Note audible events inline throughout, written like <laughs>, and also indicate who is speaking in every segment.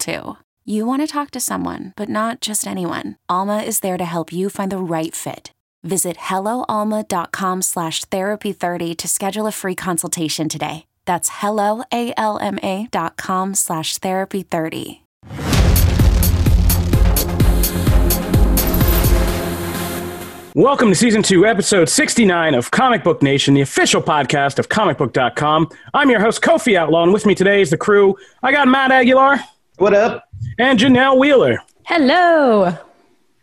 Speaker 1: too. You want to talk to someone, but not just anyone. Alma is there to help you find the right fit. Visit helloalma.com slash therapy30 to schedule a free consultation today. That's helloalma.com slash therapy30.
Speaker 2: Welcome to season two, episode 69 of Comic Book Nation, the official podcast of comicbook.com. I'm your host, Kofi Outlaw, and with me today is the crew. I got Matt Aguilar
Speaker 3: What up?
Speaker 2: and Janelle Wheeler.
Speaker 4: Hello.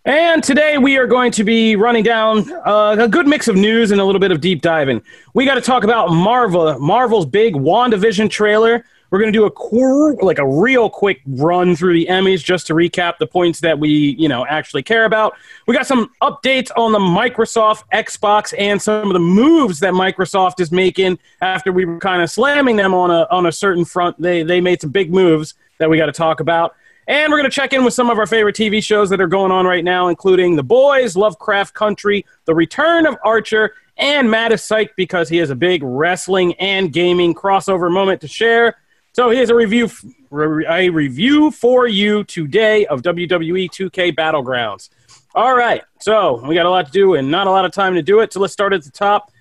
Speaker 2: And today we are going to be running down uh, a good mix of news and a little bit of deep diving. We got to talk about Marvel, Marvel's big WandaVision trailer. We're going to do a qu- like a real quick run through the Emmys just to recap the points that we, you know, actually care about. We got some updates on the Microsoft Xbox and some of the moves that Microsoft is making after we were kind of slamming them on a on a certain front. They they made some big moves that we got to talk about. And we're going to check in with some of our favorite TV shows that are going on right now, including The Boys, Lovecraft Country, The Return of Archer, and Matt is psyched because he has a big wrestling and gaming crossover moment to share. So here's a review, a review for you today of WWE 2K Battlegrounds. All right, so we got a lot to do and not a lot of time to do it. So let's start at the top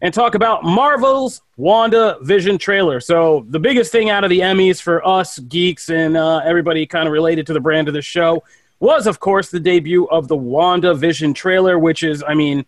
Speaker 2: and talk about Marvel's Wanda Vision trailer. So the biggest thing out of the Emmys for us geeks and uh, everybody kind of related to the brand of the show was, of course, the debut of the Wanda Vision trailer, which is, I mean,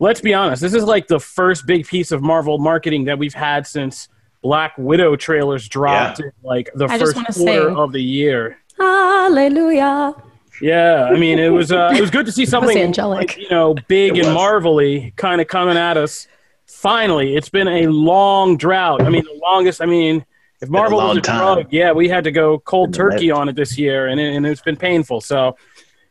Speaker 2: let's be honest, this is like the first big piece of Marvel marketing that we've had since Black Widow trailers dropped
Speaker 3: Yeah.
Speaker 2: in like the
Speaker 4: I
Speaker 2: first quarter
Speaker 4: sing.
Speaker 2: of the year.
Speaker 4: Hallelujah.
Speaker 2: Yeah, I mean, it was uh, it was good to see <laughs> something
Speaker 4: angelic.
Speaker 2: like, you know big and marvelly kind of coming at us. Finally, it's been a long drought. I mean, the longest. I mean, if
Speaker 3: a
Speaker 2: Marvel was a
Speaker 3: time.
Speaker 2: drug, yeah, we had to go cold
Speaker 3: Been a
Speaker 2: turkey on it this year, and it, and it's been painful. So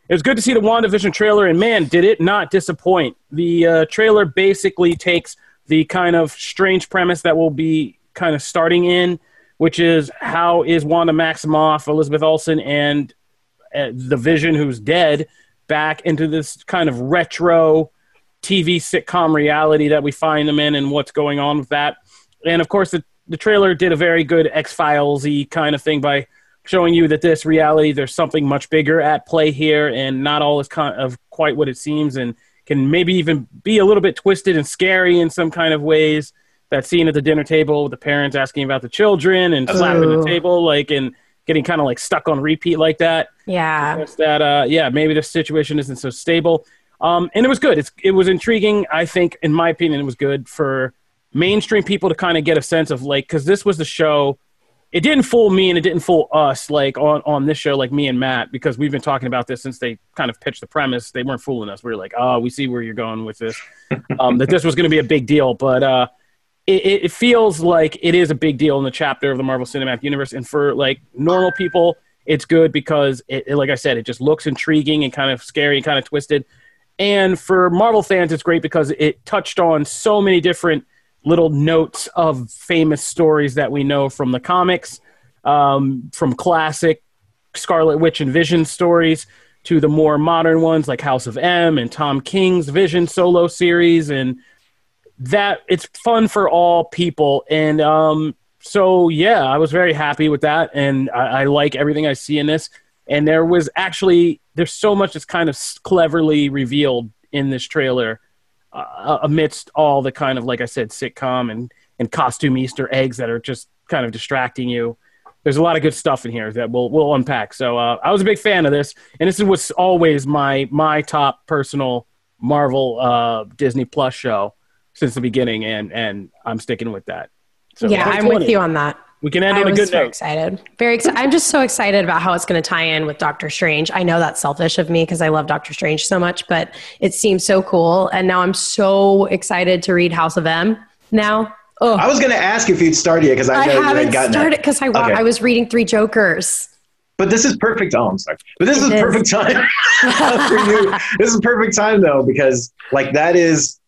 Speaker 2: it was good to see the WandaVision trailer, and man, did it not disappoint. The uh, trailer basically takes the kind of strange premise that we'll be kind of starting in, which is how is Wanda Maximoff, Elizabeth Olsen, and uh, the Vision, who's dead, back into this kind of retro TV sitcom reality that we find them in, and what's going on with that. And of course, the, the trailer did a very good X Files y kind of thing by showing you that this reality, there's something much bigger at play here, and not all is kind of quite what it seems, and can maybe even be a little bit twisted and scary in some kind of ways. That scene at the dinner table with the parents asking about the children and slapping the table, like and getting kind of like stuck on repeat like that.
Speaker 4: Yeah.
Speaker 2: Just that uh, yeah, maybe the situation isn't so stable. Um, and it was good. It's, it was intriguing. I think, in my opinion, it was good for mainstream people to kind of get a sense of like, because this was the show. It didn't fool me and it didn't fool us like on, on this show, like me and Matt, because we've been talking about this since they kind of pitched the premise. They weren't fooling us. We were like, oh, we see where you're going with this, um, that this was going to be a big deal. But uh, it, it feels like it is a big deal in the chapter of the Marvel Cinematic Universe. And for like normal people, it's good because it, it- like I said, it just looks intriguing and kind of scary and kind of twisted. And for Marvel fans, it's great because it touched on so many different little notes of famous stories that we know from the comics, um, from classic Scarlet Witch and Vision stories to the more modern ones like House of M and Tom King's Vision solo series. And that it's fun for all people. And um, so, yeah, I was very happy with that. And I, I like everything I see in this. And there was actually, there's so much that's kind of cleverly revealed in this trailer uh, amidst all the kind of, like I said, sitcom and, and costume Easter eggs that are just kind of distracting you. There's a lot of good stuff in here that we'll, we'll unpack. So uh, I was a big fan of this. And this was always my, my top personal Marvel uh, Disney Plus show since the beginning. And, and I'm sticking with that. So
Speaker 4: yeah, I'm with you on that.
Speaker 2: We can end
Speaker 4: I
Speaker 2: on a good
Speaker 4: very
Speaker 2: note.
Speaker 4: excited. Very excited. I'm just so excited about how it's going to tie in with Doctor Strange. I know that's selfish of me because I love Doctor Strange so much, but it seems so cool. And now I'm so excited to read House of M now. Oh,
Speaker 3: I was going to ask if you'd started yet because I
Speaker 4: I
Speaker 3: know
Speaker 4: haven't
Speaker 3: had gotten
Speaker 4: started because I, wa-
Speaker 3: Okay.
Speaker 4: I was reading Three Jokers.
Speaker 3: But this is perfect. Oh, I'm sorry. But this
Speaker 4: It
Speaker 3: is
Speaker 4: is.
Speaker 3: perfect time <laughs> for you. This is perfect time though, because like that is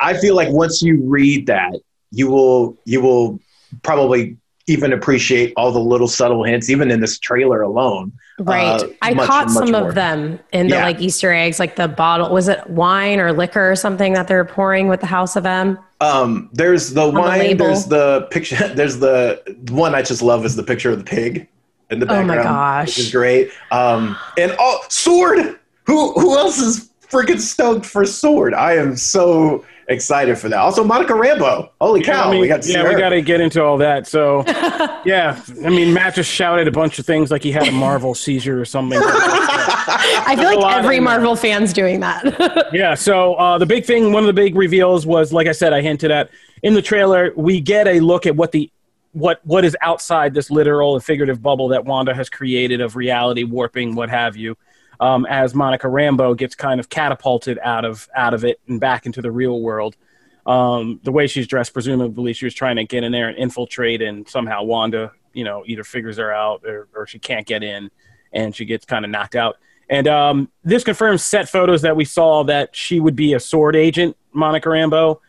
Speaker 3: I feel like once you read that, you will you will probably even appreciate all the little subtle hints, even in this trailer alone.
Speaker 4: Right.
Speaker 3: Uh,
Speaker 4: I
Speaker 3: much,
Speaker 4: caught some
Speaker 3: more.
Speaker 4: of them in the
Speaker 3: Yeah.
Speaker 4: like Easter eggs, like the bottle. Was it wine or liquor or something that they're pouring with the House of M?
Speaker 3: Um, there's the
Speaker 4: the
Speaker 3: wine.
Speaker 4: label.
Speaker 3: there's the picture. <laughs> There's the one I just love is the picture of the pig in the background.
Speaker 4: Oh my gosh.
Speaker 3: which is great. Um, and oh, sword. Who who else is freaking stoked for sword? I am so excited for that. Also, Monica Rambeau. Holy
Speaker 2: Yeah,
Speaker 3: cow,
Speaker 2: I mean,
Speaker 3: we got to
Speaker 2: yeah, we got to get into all that. So, <laughs> yeah, I mean, Matt just shouted a bunch of things like he had a Marvel seizure or something.
Speaker 4: I feel
Speaker 2: a
Speaker 4: like every
Speaker 2: in there.
Speaker 4: Marvel fan's doing that. <laughs>
Speaker 2: yeah. So uh, the big thing, one of the big reveals was, like I said, I hinted at in the trailer. We get a look at what the what what is outside this literal and figurative bubble that Wanda has created of reality warping, what have you. Um, as Monica Rambeau gets kind of catapulted out of out of it and back into the real world. Um, the way she's dressed, presumably she was trying to get in there and infiltrate, and somehow Wanda, you know, either figures her out or, or she can't get in, and she gets kind of knocked out. And um, this confirms set photos that we saw that she would be a sword agent, Monica Rambeau,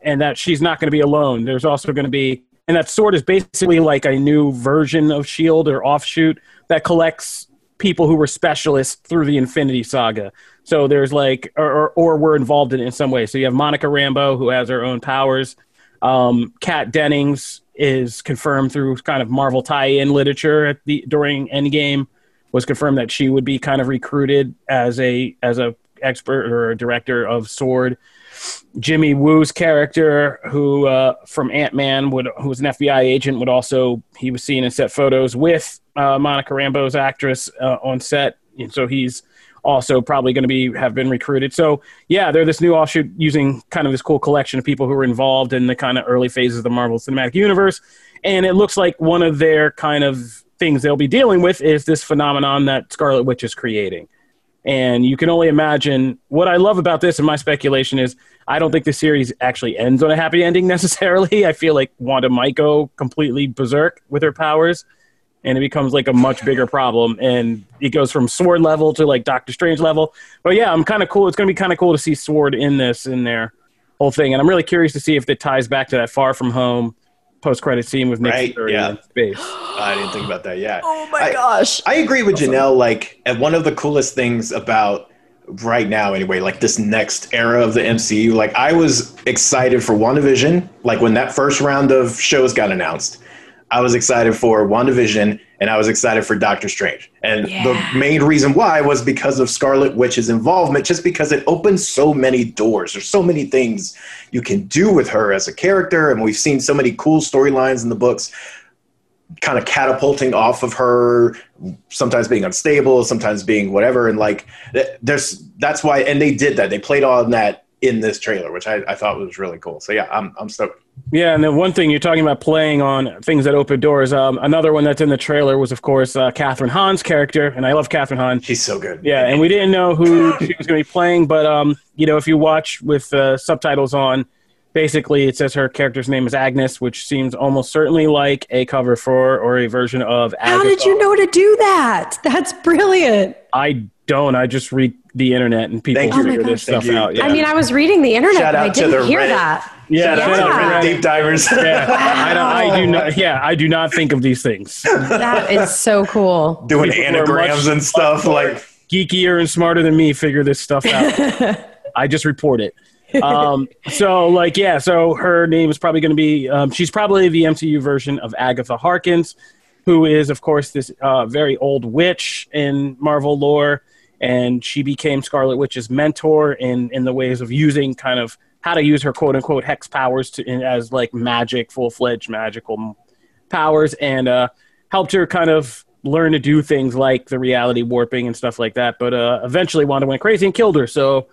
Speaker 2: and that she's not going to be alone. There's also going to be, and that sword is basically like a new version of Shield or offshoot that collects people who were specialists through the Infinity Saga. So there's like, or, or, or were involved in it in some way. So you have Monica Rambeau who has her own powers. Um, Kat Dennings is confirmed through kind of Marvel tie-in literature at the during Endgame was confirmed that she would be kind of recruited as a as a expert or a director of sword. Jimmy Woo's character, who uh, from Ant Man, would who was an FBI agent, would also he was seen in set photos with uh, Monica Rambeau's actress uh, on set, and so he's also probably going to be have been recruited. So yeah, they're this new offshoot using kind of this cool collection of people who were involved in the kind of early phases of the Marvel Cinematic Universe, and it looks like one of their kind of things they'll be dealing with is this phenomenon that Scarlet Witch is creating. And you can only imagine what I love about this, and my speculation is I don't think the series actually ends on a happy ending <laughs> necessarily. I feel like Wanda might go completely berserk with her powers, and it becomes like a much bigger problem. And it goes from sword level to like Doctor Strange level. But yeah, I'm kind of cool. It's going to be kind of cool to see sword in this in their whole thing, and I'm really curious to see if it ties back to that Far From Home post credit scene with Nick
Speaker 3: Right,
Speaker 2: Fury
Speaker 3: yeah.
Speaker 2: in space. <gasps>
Speaker 3: I didn't think about that. Yeah.
Speaker 4: oh
Speaker 3: I-
Speaker 4: gosh.
Speaker 3: I agree with Janelle. Like, and one of the coolest things about right now, anyway, like this next era of the MCU, like I was excited for WandaVision. Like when that first round of shows got announced, I was excited for WandaVision and I was excited for Doctor Strange. And
Speaker 4: Yeah.
Speaker 3: the main reason why was because of Scarlet Witch's involvement, just because it opens so many doors. There's so many things you can do with her as a character, and we've seen so many cool storylines in the books kind of catapulting off of her sometimes being unstable sometimes being whatever and like there's that's why and they did that they played on that in this trailer which i, I thought was really cool so yeah i'm, I'm stoked
Speaker 2: Yeah, and then one thing you're talking about playing on things that open doors. Um, another one that's in the trailer was, of course, uh, Kathryn Hahn's character, and I love Catherine Hahn.
Speaker 3: she's so good
Speaker 2: Yeah, and we didn't know who she was going to be playing, but um, you know, if you watch with uh, subtitles on, basically it says her character's name is Agnes, which seems almost certainly like a cover for or a version of.
Speaker 4: Agnes
Speaker 2: How
Speaker 4: did you know to do that? That's brilliant.
Speaker 2: I don't. I just read the internet and people
Speaker 3: Thank
Speaker 2: figure
Speaker 4: Oh
Speaker 2: this
Speaker 3: gosh.
Speaker 2: stuff
Speaker 3: you.
Speaker 2: out. Yeah,
Speaker 4: I mean, I was reading the internet,
Speaker 3: Shout
Speaker 4: but I
Speaker 3: out to
Speaker 4: didn't
Speaker 3: the
Speaker 4: hear
Speaker 3: Reddit.
Speaker 4: that.
Speaker 2: yeah,
Speaker 3: Shout out to the
Speaker 2: yeah.
Speaker 3: Deep divers
Speaker 2: Yeah, I, don't, I do not. Yeah, I do not think of these things.
Speaker 4: That is so cool.
Speaker 3: doing
Speaker 2: People
Speaker 3: anagrams and stuff like
Speaker 2: geekier and smarter than me figure this stuff out. <laughs> I just report it. Um, so, like, yeah, so her name is probably going to be, um, she's probably the MCU version of Agatha Harkness, who is, of course, this uh, very old witch in Marvel lore. And she became Scarlet Witch's mentor in, in the ways of using kind of how to use her quote unquote hex powers to, in, as like magic, full fledged magical powers and uh, helped her kind of learn to do things like the reality warping and stuff like that. But uh, eventually, Wanda went crazy and killed her. So,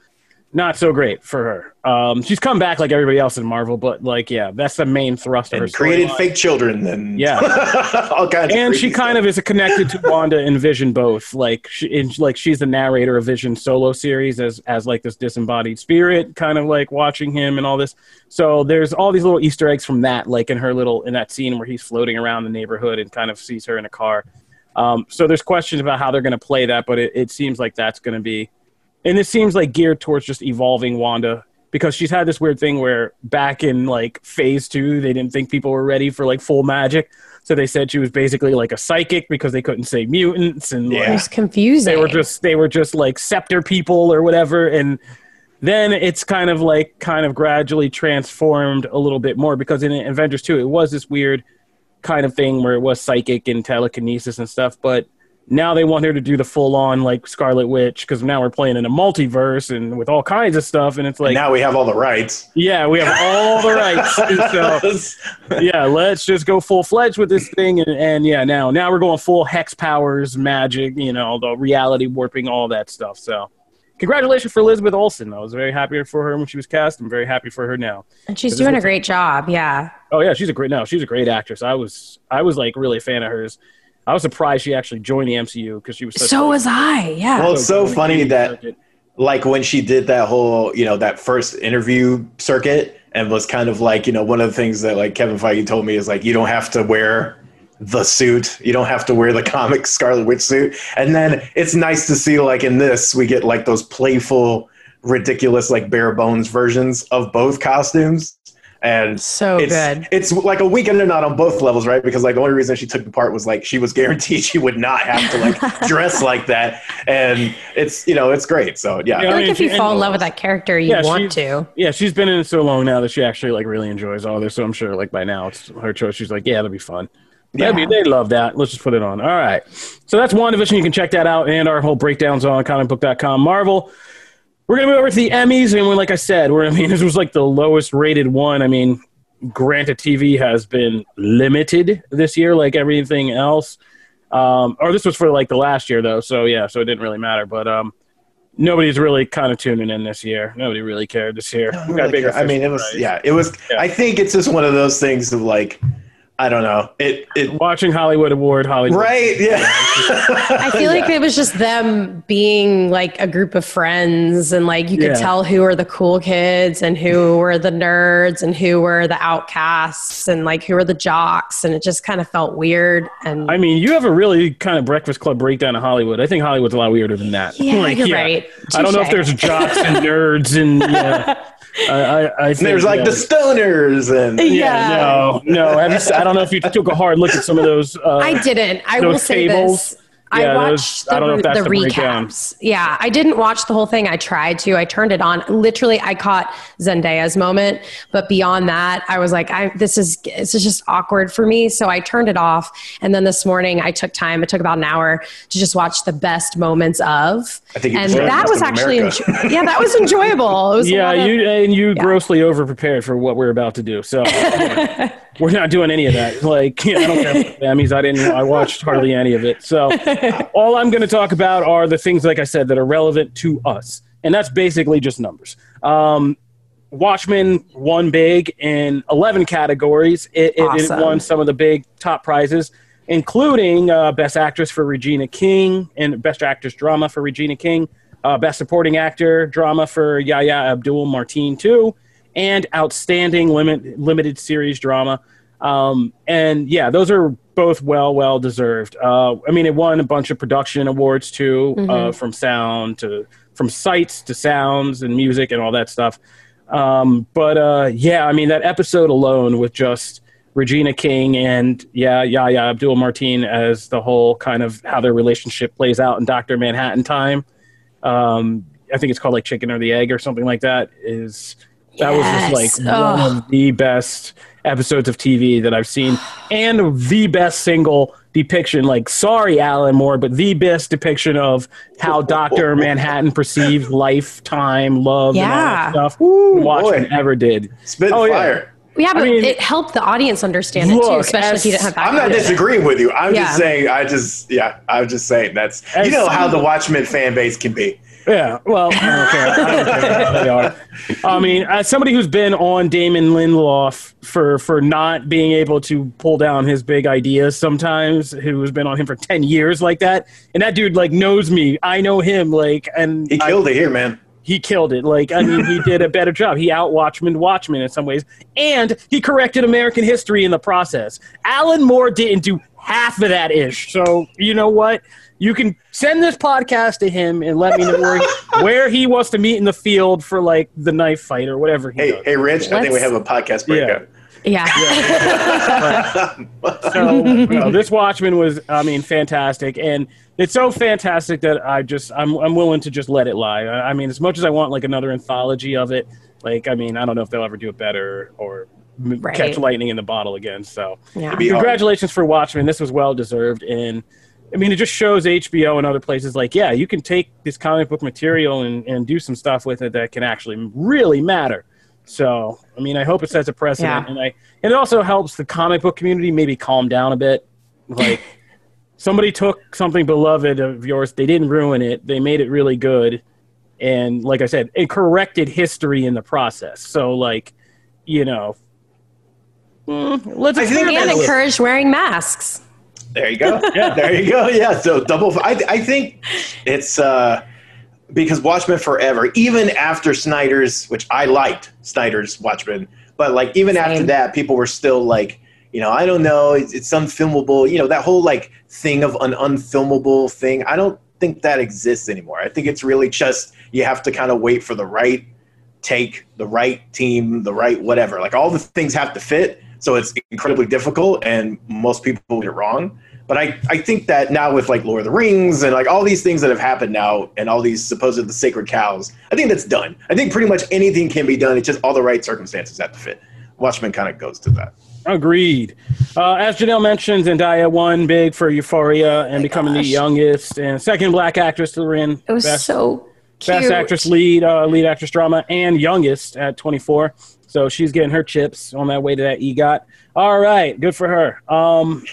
Speaker 2: not so great for her. Um, she's come back like everybody else in Marvel, but like, yeah, that's the main thrust of her.
Speaker 3: created
Speaker 2: storyline.
Speaker 3: fake children and
Speaker 2: Yeah. <laughs>
Speaker 3: all kinds
Speaker 2: And she
Speaker 3: creepy
Speaker 2: kind
Speaker 3: stuff.
Speaker 2: of is connected to Wanda and Vision both. Like, she, in, like she's the narrator of Vision solo series as as like this disembodied spirit, kind of like watching him and all this. So there's all these little Easter eggs from that, like in her little in that scene where he's floating around the neighborhood and kind of sees her in a car. Um, so there's questions about how they're going to play that, but it, it seems like that's going to be, and this seems like geared towards just evolving Wanda because she's had this weird thing where back in like phase two, they didn't think people were ready for like full magic. So they said she was basically like a psychic because they couldn't say mutants and
Speaker 3: Yeah.
Speaker 2: like,
Speaker 4: It's confusing.
Speaker 2: they were just they were just like scepter people or whatever and then it's kind of like kind of gradually transformed a little bit more because in Avengers 2 it was this weird kind of thing where it was psychic and telekinesis and stuff but now they want her to do the full on like Scarlet Witch because now we're playing in a multiverse and with all kinds of stuff and it's like
Speaker 3: now we have all the rights.
Speaker 2: yeah we have all the rights so <laughs> yeah, let's just go full fledged with this thing, and, and yeah, now now we're going full hex powers, magic, you know, the reality warping, all that stuff. So, congratulations for Elizabeth Olsen. I was very happy for her when she was cast. I'm very happy for her now.
Speaker 4: and she's doing a
Speaker 2: was-
Speaker 4: great job. Yeah.
Speaker 2: Oh yeah, she's a great no, she's a great actress. I was I was like really a fan of hers. I was surprised she actually joined the MCU because she was such
Speaker 4: So
Speaker 2: like,
Speaker 4: was I. Yeah.
Speaker 3: Well, it's so
Speaker 2: good.
Speaker 3: funny that
Speaker 2: Circuit.
Speaker 3: like when she did that whole, you know, that first interview circuit and was kind of like, you know, one of the things that like Kevin Feige told me is like, you don't have to wear the suit. You don't have to wear the comic <laughs> Scarlet Witch suit. And then it's nice to see like in this, we get like those playful, ridiculous, like bare bones versions of both costumes. And
Speaker 4: so
Speaker 3: it's,
Speaker 4: good.
Speaker 3: It's like a weekend or not on both levels, right? Because like the only reason she took the part was like she was <laughs> guaranteed she would not have to like <laughs> dress like that, and it's you know it's great. So yeah,
Speaker 2: Yeah.
Speaker 4: feel
Speaker 2: I
Speaker 4: like
Speaker 2: mean,
Speaker 4: if you fall in
Speaker 2: and-
Speaker 4: love with that character, you
Speaker 2: Yeah,
Speaker 4: want to.
Speaker 2: Yeah, she's been in it so long now that she actually like really enjoys all this. So I'm sure like by now it's her choice. She's like, yeah, that'll be fun. That'd be,
Speaker 4: Yeah.
Speaker 2: they love that. Let's just put it on. All right. So that's WandaVision. You can check that out and our whole breakdowns on comicbook.com. Marvel. We're gonna move over to the Emmys, and we're, like I said, we're I mean <laughs> this was like the lowest rated one. I mean, granted, TV has been limited this year, like everything else. Um, or this was for like the last year though, so yeah, so it didn't really matter. But um, nobody's really kind of tuning in this year. Nobody really cared this year. We got bigger
Speaker 3: I mean, it was yeah, it was.
Speaker 2: Yeah.
Speaker 3: I think it's just one of those things of like, I don't know, it it
Speaker 2: Watching Hollywood Award, Hollywood.
Speaker 3: right, yeah.
Speaker 4: I feel like it was just them being like a group of friends, and like you could
Speaker 2: Yeah.
Speaker 4: tell who were the cool kids and who were the nerds and who were the outcasts and like who were the jocks, and it just kind of felt weird. And
Speaker 2: I mean, you have a really kind of Breakfast Club breakdown of Hollywood. I think Hollywood's a lot weirder than that.
Speaker 4: Yeah, <laughs> you're right.
Speaker 2: I don't know if there's jocks and nerds and yeah. Uh, <laughs> I, I, I
Speaker 3: There's like
Speaker 2: yeah.
Speaker 3: the stoners and
Speaker 2: Yeah, no, no. Have you, s- I don't know if you took a hard look at some of those. Uh,
Speaker 4: I didn't. I
Speaker 2: those
Speaker 4: will say
Speaker 2: tables.
Speaker 4: this.
Speaker 2: Yeah,
Speaker 4: I
Speaker 2: those-
Speaker 4: watched
Speaker 2: I don't know if
Speaker 4: the,
Speaker 2: that's
Speaker 4: the
Speaker 2: the breakdown.
Speaker 4: recaps. Yeah, I didn't watch the whole thing. I tried to. I turned it on. Literally, I caught Zendaya's moment, but beyond that, I was like, I, "This is this is just awkward for me." So I turned it off. And then this morning, I took time. It took about an hour to just watch the best moments of.
Speaker 3: I think you
Speaker 4: and that was actually
Speaker 3: America.
Speaker 4: enjo- yeah, that was enjoyable. It was <laughs>
Speaker 2: yeah,
Speaker 4: lot of-
Speaker 2: you and you
Speaker 4: yeah.
Speaker 2: grossly over prepared for what we're about to do. So yeah, <laughs> we're not doing any of that. Like, yeah, I don't care. About the Emmys. I didn't. I watched hardly any of it. So all I'm going to talk about are the things, like I said, that are relevant to us, and that's basically just numbers. Um, Watchmen won big in 11 categories. It, it, it won some of the big top prizes, including uh, Best Actress for Regina King and Best Actress Drama for Regina King, uh, Best Supporting Actor Drama for Yahya Abdul-Mateen too, and Outstanding limit, Limited Series Drama. Um, and yeah, those are both well, well deserved. Uh, I mean, it won a bunch of production awards too, uh, from sound to from sights to sounds and music and all that stuff. Um, but uh, yeah, I mean that episode alone with just Regina King and yeah, yeah, yeah, Abdul-Mateen as the whole kind of how their relationship plays out in Doctor Manhattan time. Um, I think it's called like Chicken or the Egg or something like that. Is that was just
Speaker 4: Yes.
Speaker 2: like one of the best episodes of TV that I've seen, and the best single depiction. Like, sorry, Alan Moore, but the best depiction of how <laughs> Doctor Manhattan perceived life, time, love, and all that
Speaker 4: Yeah.
Speaker 2: stuff. Watchmen
Speaker 3: boy.
Speaker 2: ever did.
Speaker 3: spit
Speaker 2: Oh,
Speaker 3: fire.
Speaker 4: yeah, but
Speaker 2: mean-
Speaker 4: it helped the audience understand it too,
Speaker 2: Look,
Speaker 4: especially if you didn't have
Speaker 3: I'm not disagreeing with you. I'm
Speaker 4: Yeah.
Speaker 3: just saying. I just yeah. I'm just saying that's
Speaker 2: As
Speaker 3: you know how the Watchmen fan base can be.
Speaker 2: Yeah, well, I don't care. I don't care they are. I mean, as somebody who's been on Damon Lindelof for for not being able to pull down his big ideas sometimes, who's been on him for ten years like that, and that dude like knows me. I know him, like, and
Speaker 3: He
Speaker 2: I-
Speaker 3: killed it here, man.
Speaker 2: he killed it. Like, I mean, he did a better job. He out Watchmen Watchmen in some ways, and he corrected American history in the process. Alan Moore didn't do half of that ish. So you know what? You can send this podcast to him and let me know where <laughs> he, where he wants to meet in the field for like the knife fight or whatever he
Speaker 3: Hey,
Speaker 2: does.
Speaker 3: hey, Rich. I think we have a podcast
Speaker 2: Yeah.
Speaker 3: breakup.
Speaker 4: Yeah. <laughs>
Speaker 2: So no, this Watchmen was, I mean, fantastic, and it's so fantastic that I just I'm I'm willing to just let it lie. I I mean, as much as I want like another anthology of it, like I mean, I don't know if they'll ever do it better or m-
Speaker 4: Right.
Speaker 2: catch lightning in the bottle again. So
Speaker 4: Yeah.
Speaker 3: Be hard.
Speaker 2: congratulations for Watchmen. This was well deserved, and I mean, it just shows HBO and other places like, yeah, you can take this comic book material and, and do some stuff with it that can actually really matter. So, I mean, I hope it sets a precedent,
Speaker 4: Yeah.
Speaker 2: and I and it also helps the comic book community maybe calm down a bit. Like <laughs> somebody took something beloved of yours, they didn't ruin it, they made it really good, and like I said, it corrected history in the process. So, like, you know, mm, let's
Speaker 3: I think
Speaker 4: and encourage wearing masks.
Speaker 3: There you go.
Speaker 2: Yeah.
Speaker 3: There you go. Yeah. So double. I, I think it's uh, because Watchmen Forever, even after Snyder's, which I liked Snyder's Watchmen, but like even after that, people were still like, you know, I don't know, it's, it's unfilmable. You know, that whole like thing of an unfilmable thing. I don't think that exists anymore. I think it's really just you have to kind of wait for the right take, the right team, the right whatever. Like all the things have to fit. So it's incredibly difficult, and most people get it wrong. But I, I think that now with like Lord of the Rings and like all these things that have happened now and all these supposed the sacred cows, I think that's done. I think pretty much anything can be done. It's just all the right circumstances have to fit. Watchmen kind of goes to that.
Speaker 2: Agreed. Uh, as Janelle mentioned, Zendaya won big for Euphoria and becoming the youngest and second black actress to win
Speaker 4: It was
Speaker 2: best,
Speaker 4: so cute.
Speaker 2: best actress lead, uh, lead actress drama, and youngest at 24. So she's getting her chips on that way to that EGOT. All right, good for her. Um,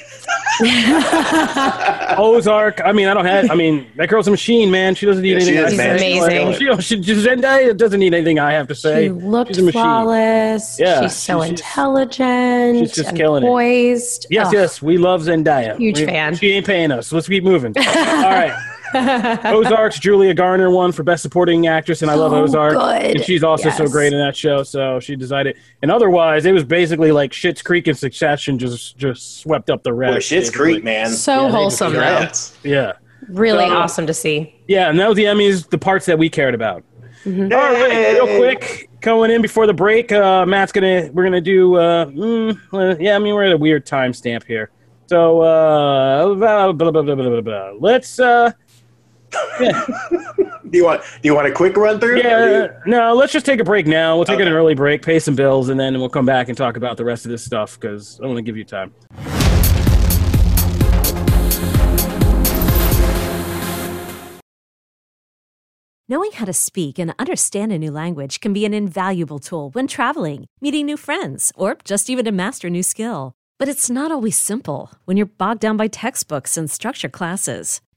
Speaker 2: <laughs> Ozark. I mean, I don't have. I mean, that girl's a machine, man. She doesn't need
Speaker 3: Yeah, she
Speaker 2: anything.
Speaker 3: is,
Speaker 4: She's amazing.
Speaker 2: She, she, Zendaya doesn't need anything I have to say.
Speaker 4: She looked
Speaker 2: She's a machine.
Speaker 4: flawless.
Speaker 2: Yeah,
Speaker 4: she's so
Speaker 2: she's-
Speaker 4: intelligent.
Speaker 2: she's just
Speaker 4: and
Speaker 2: killing it.
Speaker 4: poised.
Speaker 2: Yes,
Speaker 4: Ugh.
Speaker 2: yes, we love Zendaya.
Speaker 4: Huge
Speaker 2: We-
Speaker 4: fan.
Speaker 2: She ain't paying us. Let's keep moving. <laughs> All right. <laughs> Ozark's Julia Garner won for Best Supporting Actress, and I love Ozark.
Speaker 4: good.
Speaker 2: And she's also so great in that show, so she decided. And otherwise, it was basically like Schitt's Creek and Succession just just swept up the rest.
Speaker 3: Boy, Schitt's
Speaker 2: basically.
Speaker 3: Creek, man.
Speaker 4: So
Speaker 2: Yeah,
Speaker 4: wholesome, though.
Speaker 3: Congrats.
Speaker 2: Yeah,
Speaker 4: Really
Speaker 2: So-
Speaker 4: awesome to see.
Speaker 2: yeah, and that was the Emmys, the parts that we cared about.
Speaker 4: Mm-hmm.
Speaker 2: All right, real quick, going in before the break. Uh, Matt's gonna we're gonna do. Uh, mm, uh, yeah, I mean we're at a weird timestamp here. So uh, blah, blah, blah, blah, blah, blah, blah. let's. Uh, yeah,
Speaker 3: Do you want do you want a quick run through?
Speaker 2: yeah, uh, no, let's just take a break now. We'll take an early break, pay some bills, and then we'll come back and talk about the rest of this stuff because I want to give you time.
Speaker 5: Knowing how to speak and understand a new language can be an invaluable tool when traveling, meeting new friends, or just even to master a new skill. But it's not always simple when you're bogged down by textbooks and structure classes.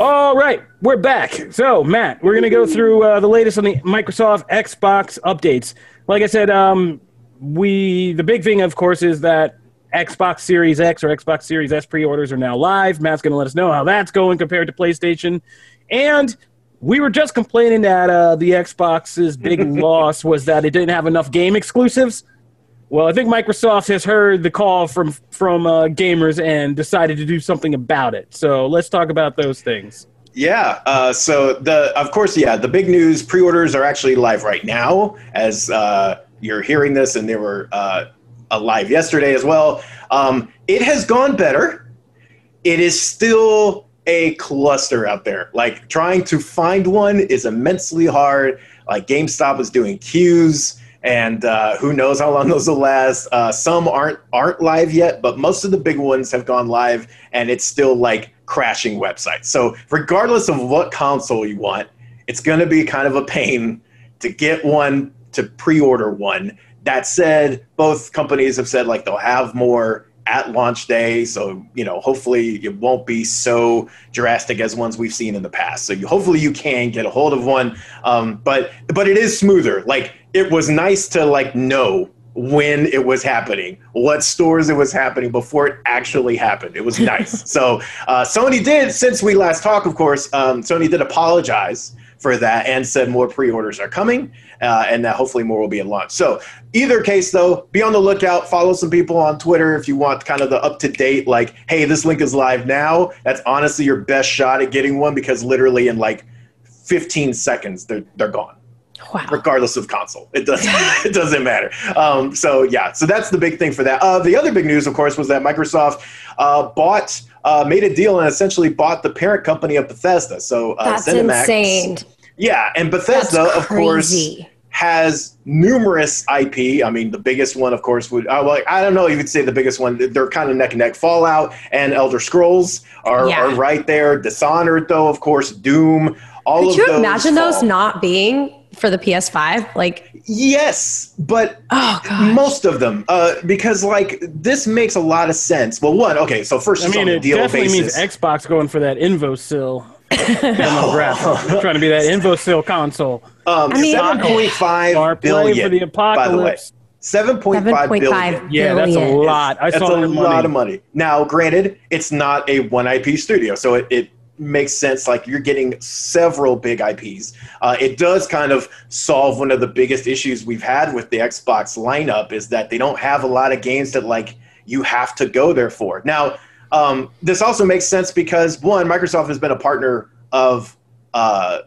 Speaker 2: All right, we're back. So, Matt, we're going to go through uh, the latest on the Microsoft Xbox updates. Like I said, um, we the big thing, of course, is that Xbox Series X or Xbox Series S pre-orders are now live. Matt's going to let us know how that's going compared to PlayStation. And we were just complaining that uh, the Xbox's big <laughs> loss was that it didn't have enough game exclusives. Well, I think Microsoft has heard the call from from uh, gamers and decided to do something about it. So let's talk about those things.
Speaker 3: Yeah. Uh, so the of course, yeah, the big news pre-orders are actually live right now as uh, you're hearing this, and they were uh, alive yesterday as well. Um, it has gone better. It is still a cluster out there. Like trying to find one is immensely hard. Like GameStop is doing queues. And uh, who knows how long those will last. Uh, some aren't aren't live yet, but most of the big ones have gone live, and it's still like crashing websites. So regardless of what console you want, it's going to be kind of a pain to get one to pre-order one. That said, both companies have said like they'll have more at launch day. So, you know, hopefully it won't be so drastic as ones we've seen in the past. So you, hopefully you can get a hold of one. Um, but, but it is smoother. Like it was nice to like know when it was happening, what stores it was happening before it actually happened. It was <laughs> nice. so uh, Sony did, since we last talked, of course, um, Sony did apologize for that and said more pre-orders are coming uh, and that hopefully more will be at launch. So either case though, be on the lookout. Follow some people on Twitter if you want kind of the up-to-date like, hey, this link is live now. That's honestly your best shot at getting one because literally in like 15 seconds they're they're gone. Wow. Regardless of console, it doesn't <laughs> <laughs> it doesn't matter. Um, so yeah, so that's the big thing for that. Uh, the other big news, of course, was that Microsoft uh, bought uh, made a deal and essentially bought the parent company of Bethesda. So
Speaker 4: uh, that's ZeniMax, insane.
Speaker 3: Yeah, and Bethesda, of course, has numerous IP. I mean, the biggest one, of course, would uh, well, I don't know. You could say the biggest one. They're kind of neck and neck. Fallout and Elder Scrolls are, yeah. are right there. Dishonored, though, of course, Doom. All
Speaker 4: could you
Speaker 3: those
Speaker 4: imagine fall. those not being for the PS5? Like,
Speaker 3: yes, but oh, most of them, uh, because like this makes a lot of sense. Well, one, okay, so first,
Speaker 2: I mean, it definitely basis. means Xbox going for that Invosill demographic. <laughs> trying to be that InfoSil console.
Speaker 3: Um, I mean, 7.5 billion,
Speaker 2: for the apocalypse. By the way.
Speaker 3: 7.5 billion.
Speaker 2: Yeah, that's a lot.
Speaker 3: I that's a that lot of money. Now, granted, it's not a one IP studio, so it, it makes sense. Like you're getting several big IPs. Uh, it does kind of solve one of the biggest issues we've had with the Xbox lineup is that they don't have a lot of games that like you have to go there for. Now, um, this also makes sense because one, Microsoft has been a partner of uh,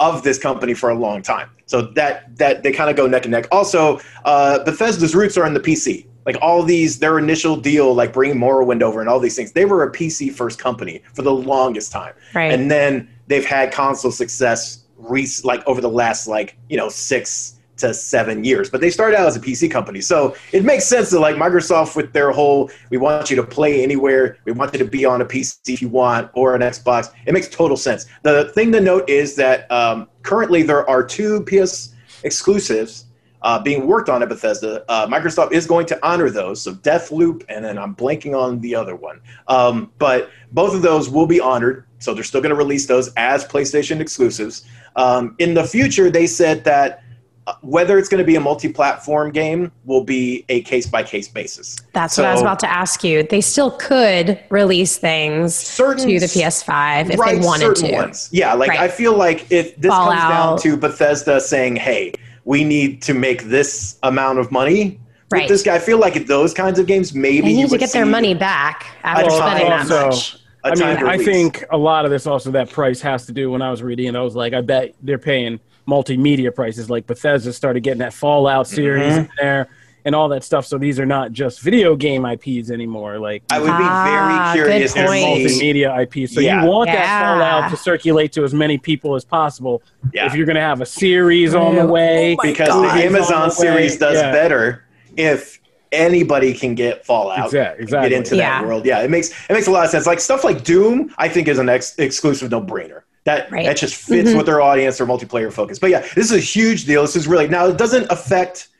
Speaker 3: of this company for a long time, so that that they kind of go neck and neck. Also, uh, Bethesda's roots are in the PC. Like all these, their initial deal, like bringing Morrowind over and all these things, they were a PC first company for the longest time,
Speaker 4: right.
Speaker 3: and then they've had console success, re- like over the last like you know six to seven years. But they started out as a PC company. So it makes sense that like Microsoft with their whole we want you to play anywhere, we want you to be on a PC if you want, or an Xbox. It makes total sense. The thing to note is that um, currently there are two PS exclusives uh, being worked on at Bethesda. Uh, Microsoft is going to honor those. So Deathloop, and then I'm blanking on the other one. Um, but both of those will be honored. So they're still going to release those as PlayStation exclusives. Um, in the future, they said that whether it's going to be a multi-platform game will be a case-by-case basis.
Speaker 4: That's so, what I was about to ask you. They still could release things certain, to the PS5 if right, they wanted to. Ones.
Speaker 3: Yeah, like right. I feel like if this Fallout. comes down to Bethesda saying, "Hey, we need to make this amount of money." Right. With this guy, I feel like those kinds of games, maybe
Speaker 4: they need to get their money back after spending that much.
Speaker 2: I mean, I think a lot of this also that price has to do. When I was reading, and I was like, I bet they're paying multimedia prices. Like Bethesda started getting that Fallout series mm-hmm. in there and all that stuff. So these are not just video game IPs anymore. Like
Speaker 3: I would be ah, very curious.
Speaker 4: They're
Speaker 2: multimedia IPs. So yeah. you want yeah. that Fallout to circulate to as many people as possible. Yeah. If you're going to have a series on the way,
Speaker 3: oh because God. the Amazon series does yeah. better if anybody can get Fallout,
Speaker 2: exactly, exactly.
Speaker 3: get into that world. Yeah, it makes it makes a lot of sense. Like stuff like Doom, I think is an ex- exclusive no brainer. That right. that just fits mm-hmm. with their audience, their multiplayer focus. But yeah, this is a huge deal. This is really now it doesn't affect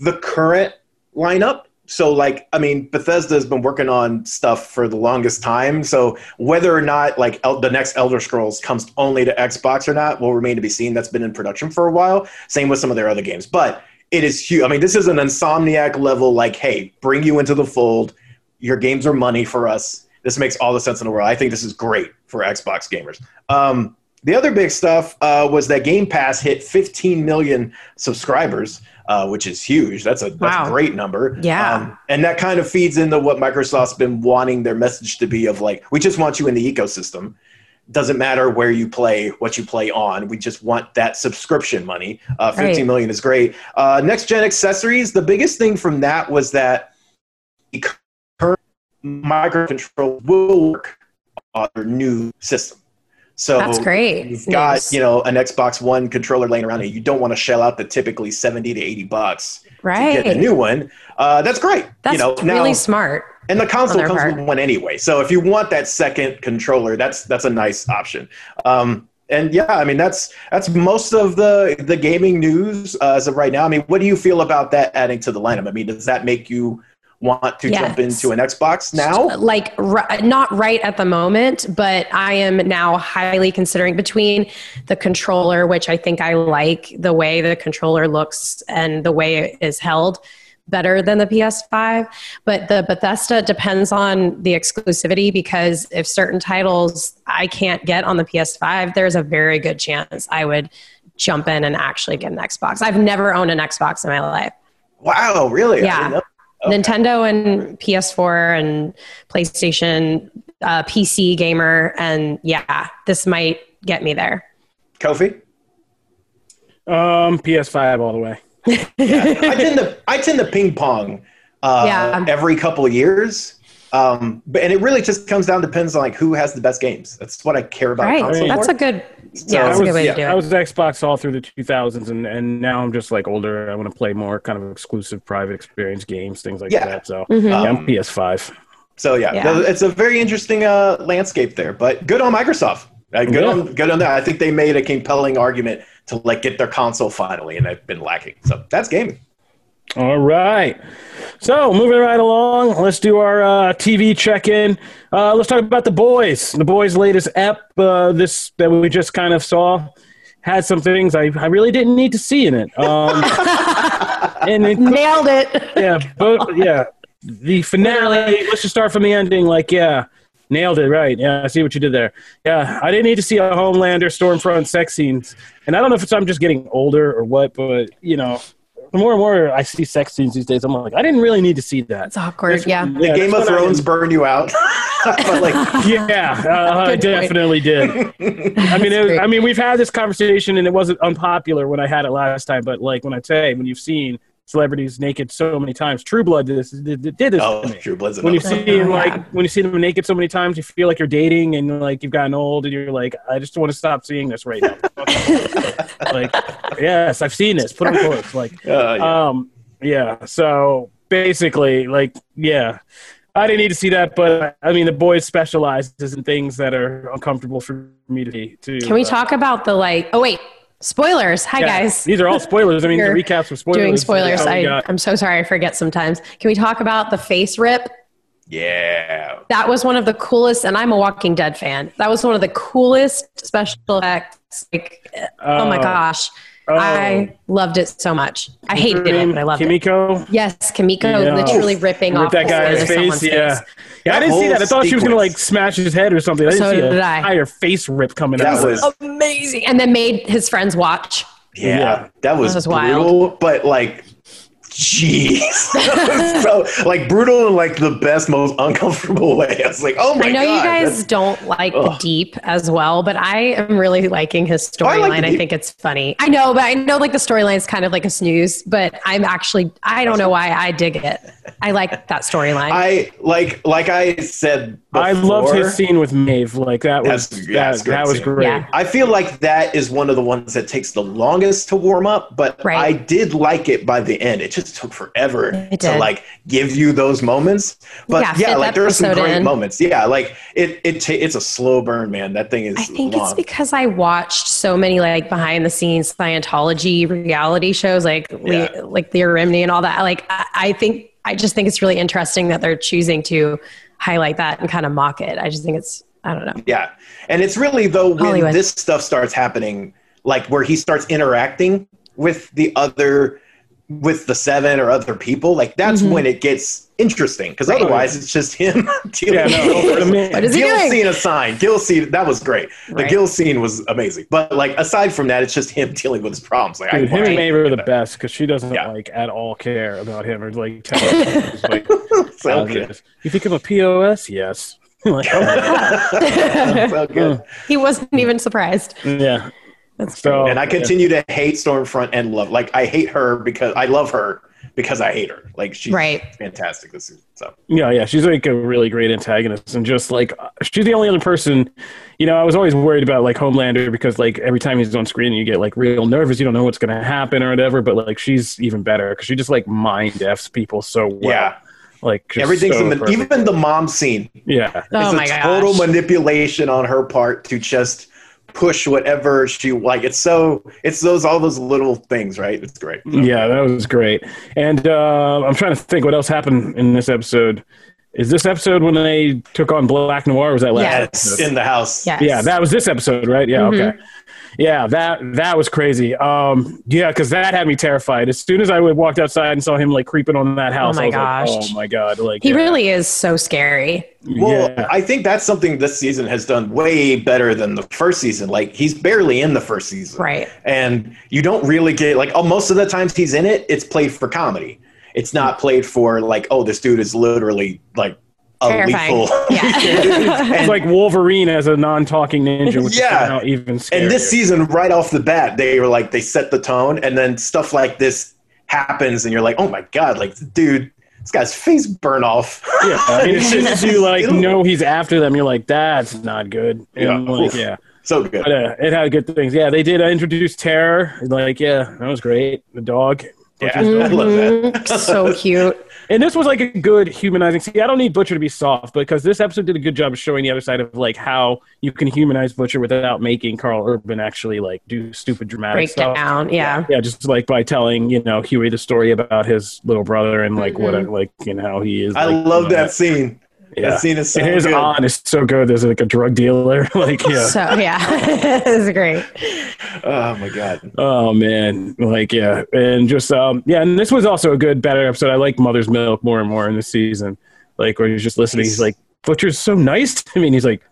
Speaker 3: the current lineup. So like I mean, Bethesda has been working on stuff for the longest time. So whether or not like El- the next Elder Scrolls comes only to Xbox or not will remain to be seen. That's been in production for a while. Same with some of their other games, but it is huge. I mean, this is an Insomniac level. Like, hey, bring you into the fold. Your games are money for us this makes all the sense in the world. I think this is great for Xbox gamers. Um, the other big stuff uh, was that Game Pass hit 15 million subscribers, uh, which is huge. That's a that's wow. a great number.
Speaker 4: Yeah, um,
Speaker 3: and that kind of feeds into what Microsoft's been wanting their message to be of like, we just want you in the ecosystem. Doesn't matter where you play, what you play on. We just want that subscription money. Uh, 15 right. million is great. Uh, next gen accessories. The biggest thing from that was that microcontroller will work on your new system. So
Speaker 4: That's great
Speaker 3: You've got
Speaker 4: news.
Speaker 3: you know an Xbox One controller laying around, and you don't want to shell out the typically seventy to eighty bucks to
Speaker 4: Right.
Speaker 3: get a new one. Uh, that's great.
Speaker 4: That's
Speaker 3: you know,
Speaker 4: really
Speaker 3: now,
Speaker 4: smart.
Speaker 3: and the console comes
Speaker 4: part.
Speaker 3: with one anyway. So if you want that second controller, that's that's a nice option. Um, and yeah, I mean that's that's most of the the gaming news uh, as of right now. I mean, what do you feel about that adding to the lineup? I mean, does that make you want to jump into an Xbox now?
Speaker 4: Uh, like r- uh, not right at the moment but i am now highly considering between the controller which i think i like the way the controller looks and the way it is held better than the ps5 but the bethesda depends on the exclusivity because if certain titles i can't get on the ps5 there's a very good chance i would jump in and actually get an xbox i've never owned an xbox in my life
Speaker 3: Wow, really?
Speaker 4: Yeah.
Speaker 3: Didn't.
Speaker 4: Nintendo and PS4 and PlayStation, uh, PC gamer, and yeah, this might get me there.
Speaker 3: Kofi?
Speaker 2: Um, PS5 all the way. <laughs>
Speaker 3: I tend to I tend to ping pong uh,
Speaker 4: Yeah.
Speaker 3: every couple of years. Um, but and it really just comes down depends on like who has the best games. That's what I care about.
Speaker 4: Right,
Speaker 3: console
Speaker 4: that's
Speaker 3: for.
Speaker 4: a good,
Speaker 3: So-
Speaker 4: yeah, that's a
Speaker 2: I
Speaker 4: good way
Speaker 3: yeah,
Speaker 4: to do
Speaker 2: I was Xbox all through the 2000s, and, and now I'm just like older. I want to play more kind of exclusive private experience games, things like
Speaker 3: Yeah.
Speaker 2: that. So
Speaker 4: Mhm.
Speaker 2: yeah, I'm
Speaker 3: Um,
Speaker 2: PS5.
Speaker 3: So yeah,
Speaker 4: Yeah.
Speaker 3: th- it's a very interesting uh, landscape there. But good on Microsoft. Uh, good
Speaker 2: Yeah.
Speaker 3: on good on that. I think they made a compelling argument to like get their console finally, and they've been lacking. So that's gaming.
Speaker 2: All right. So moving right along, let's do our uh, TV check-in. Uh, let's talk about the boys. The boys' latest ep. Uh, this that we just kind of saw had some things I, I really didn't need to see in it. Um, <laughs> and it,
Speaker 4: Nailed it.
Speaker 2: yeah, both, yeah. The finale. Let's just start from the ending. Like, yeah, nailed it. Right. Yeah, I see what you did there. Yeah, I didn't need to see a Homelander Stormfront sex scenes, and I don't know if it's I'm just getting older or what, but you know, the more and more I see sex scenes these days, I'm like, I didn't really need to see that.
Speaker 4: It's awkward. Yeah.
Speaker 3: The
Speaker 2: Yeah,
Speaker 3: Game of Thrones
Speaker 2: didn't-
Speaker 3: burn you out. <laughs> but like, <laughs>
Speaker 2: Yeah, uh, I
Speaker 4: Good point.
Speaker 2: definitely did. I mean, it,
Speaker 4: great.
Speaker 2: I mean, we've had this conversation, and it wasn't unpopular when I had it last time. But like when I say, when you've seen celebrities naked so many times, True Blood did this did, did this
Speaker 3: oh,
Speaker 2: to me.
Speaker 3: True Blood's
Speaker 2: when you
Speaker 3: another
Speaker 2: see
Speaker 3: one.
Speaker 2: him
Speaker 4: Yeah.
Speaker 2: like when you see them naked so many times, you feel like you're dating and like you've gotten old, and you're like, I just want to stop seeing this right now. <laughs> like, yes, I've seen this. Put on clothes. Like,
Speaker 3: Uh, <laughs> yeah.
Speaker 2: um, yeah. So basically, like, yeah, I didn't need to see that, but I mean, the boys specializes in things that are uncomfortable for me to see. To
Speaker 4: Can we
Speaker 2: uh,
Speaker 4: talk about the like? Oh wait, spoilers. Hi
Speaker 2: yeah,
Speaker 4: guys.
Speaker 2: These are all spoilers. I mean, the recaps of spoilers.
Speaker 4: Doing spoilers. I. I'm so sorry. I forget sometimes. Can we talk about the face rip?
Speaker 3: Yeah.
Speaker 4: That was one of the coolest, and I'm a Walking Dead fan. That was one of the coolest special effects. Like, oh my
Speaker 2: Oh.
Speaker 4: gosh,
Speaker 2: Oh.
Speaker 4: I loved it so much. I hated it, but I loved it.
Speaker 2: Kimiko.
Speaker 4: Yes, Kimiko
Speaker 2: Yeah.
Speaker 4: literally oh. ripping
Speaker 2: Rip
Speaker 4: off
Speaker 2: that guy's face. Yeah.
Speaker 4: face.
Speaker 2: Yeah, I didn't see that. I thought she was gonna like smash his head or something. I didn't
Speaker 4: So
Speaker 2: see
Speaker 4: did I.
Speaker 2: entire face rip coming
Speaker 3: That
Speaker 2: out.
Speaker 3: That was
Speaker 4: Amazing, and then made his friends watch.
Speaker 3: yeah,
Speaker 2: Yeah.
Speaker 3: that was,
Speaker 4: That was
Speaker 3: brutal, but like jeez. <laughs> <laughs> So, like brutal in like the best, most uncomfortable way. I was like, oh my god.
Speaker 4: I know
Speaker 3: god.
Speaker 4: you guys don't like the
Speaker 3: Ugh.
Speaker 4: deep as well, but I am really liking his
Speaker 3: Oh, I
Speaker 4: storyline.
Speaker 3: like
Speaker 4: I think it's funny. I know, but I know like the storyline is kind of like a snooze, but I'm actually I don't know why I dig it. I like that storyline.
Speaker 3: I like like I said before,
Speaker 2: I loved his scene with Maeve. Like that was
Speaker 3: That's- yeah,
Speaker 2: that,
Speaker 3: great
Speaker 2: that was
Speaker 3: scene.
Speaker 2: great.
Speaker 4: Yeah.
Speaker 3: I feel like that is one of the ones that takes the longest to warm up, but
Speaker 4: Right.
Speaker 3: I did like it by the end. It just took forever to like give you those moments. But
Speaker 4: Yeah,
Speaker 3: yeah, like there are some great
Speaker 4: in.
Speaker 3: moments. Yeah, like it it ta- it's a slow burn, man. That thing is
Speaker 4: I think
Speaker 3: long.
Speaker 4: it's because I watched so many like behind the scenes Scientology reality shows like Le- like Leah Remini and all that. Like I, I think I just think it's really interesting that they're choosing to highlight that and kind of mock it. I just think it's I don't know.
Speaker 3: Yeah. And it's really though when
Speaker 4: Hollywood.
Speaker 3: this stuff starts happening, like where he starts interacting with the other with the seven or other people, like that's
Speaker 4: Mhm.
Speaker 3: when it gets interesting. Because
Speaker 4: Right.
Speaker 3: otherwise it's just him <laughs> dealing
Speaker 2: Yeah, no,
Speaker 3: with
Speaker 2: I mean-
Speaker 4: What is he
Speaker 3: Gil
Speaker 4: doing?
Speaker 3: scene aside, Gil scene that was great. The
Speaker 4: Right.
Speaker 3: Gil scene was amazing. But like aside from that, it's just him <laughs> dealing with his problems. Like
Speaker 2: Dude,
Speaker 3: I
Speaker 2: him and
Speaker 3: can't
Speaker 2: Maeve are the
Speaker 3: that.
Speaker 2: best because she doesn't
Speaker 3: Yeah.
Speaker 2: like at all care about him or like <laughs> tell him. She's like,
Speaker 3: so good.
Speaker 2: You think I'm a POS? Yes. like, oh my God.
Speaker 3: so good.
Speaker 4: He wasn't even surprised.
Speaker 2: yeah.
Speaker 4: That's
Speaker 2: So
Speaker 3: And I continue to hate Stormfront and love. Like I hate her because I love her because I hate her. Like she's
Speaker 4: Right.
Speaker 3: fantastic this season. So
Speaker 2: Yeah, yeah, she's like a really great antagonist, and just like she's the only other person. You know, I was always worried about like Homelander because like every time he's on screen, you get like real nervous. You don't know what's going to happen or whatever. But like she's even better because she just like mind f's people so well.
Speaker 3: yeah,
Speaker 2: like just
Speaker 3: everything's
Speaker 2: so
Speaker 3: in the,
Speaker 2: perfect.
Speaker 3: even the mom scene
Speaker 2: yeah.
Speaker 4: Oh
Speaker 3: is
Speaker 4: my
Speaker 3: a
Speaker 4: gosh.
Speaker 3: total manipulation on her part to just push whatever she like. It's so it's those all those little things, right? It's great. So,
Speaker 2: Yeah, that was great. And uh, I'm trying to think what else happened in this episode. Is this episode when they took on Black Noir? Or was that last?
Speaker 4: Yes.
Speaker 2: episode?
Speaker 3: in the house.
Speaker 4: Yes.
Speaker 2: Yeah, that was this episode, right? Yeah,
Speaker 4: Mhm.
Speaker 2: okay. Yeah, that that was crazy. Um, yeah, because that had me terrified. As soon as I walked outside and saw him like creeping on that house, oh
Speaker 4: my
Speaker 2: I was
Speaker 4: gosh.
Speaker 2: like, "Oh my god!" Like
Speaker 4: He
Speaker 2: yeah,
Speaker 4: really is so scary.
Speaker 3: Well,
Speaker 2: yeah.
Speaker 3: I think that's something this season has done way better than the first season. Like he's barely in the first season,
Speaker 4: Right.
Speaker 3: And you don't really get like oh, most of the times he's in it, it's played for comedy. It's not played for like oh, this dude is literally like a
Speaker 4: Terrifying.
Speaker 3: lethal. <laughs>
Speaker 4: Yeah.
Speaker 2: it's like Wolverine as a non-talking ninja, which
Speaker 3: Yeah.
Speaker 2: is somehow even scarier.
Speaker 3: And this season, right off the bat, they were like they set the tone, and then stuff like this happens, and you're like, oh my god, like dude, this guy's face burn off.
Speaker 2: yeah, I mean, as soon as you like
Speaker 3: Ew.
Speaker 2: know he's after them, you're like, "That's not good." And,
Speaker 3: Yeah.
Speaker 2: like, yeah.
Speaker 3: so good.
Speaker 2: But uh, it had good things. Yeah, they did uh, introduce Terror. Like, yeah, that was great. The dog.
Speaker 3: Yeah, I love that.
Speaker 4: Mhm. so <laughs> cute.
Speaker 2: And this was like a good humanizing. See, I don't need Butcher to be soft because this episode did a good job of showing the other side of like how you can humanize Butcher without making Karl Urban actually like do stupid dramatic
Speaker 4: Break
Speaker 2: stuff.
Speaker 4: down. Yeah.
Speaker 2: Yeah, just like by telling you know Hughie the story about his little brother and like what
Speaker 4: Mhm.
Speaker 2: like you know how he is.
Speaker 3: I
Speaker 2: like,
Speaker 3: love
Speaker 2: you know,
Speaker 3: that scene.
Speaker 2: Yeah.
Speaker 3: That scene is so
Speaker 2: his
Speaker 3: good.
Speaker 2: aunt is so good. There's like a drug dealer. <laughs> like yeah.
Speaker 4: So yeah, <laughs> it's great.
Speaker 3: Oh my god.
Speaker 2: Oh man, like yeah, and just um yeah, and this was also a good, better episode. I like Mother's Milk more and more in this season. Like where he's just listening, he's like, "Butcher's so nice to me," and he's like,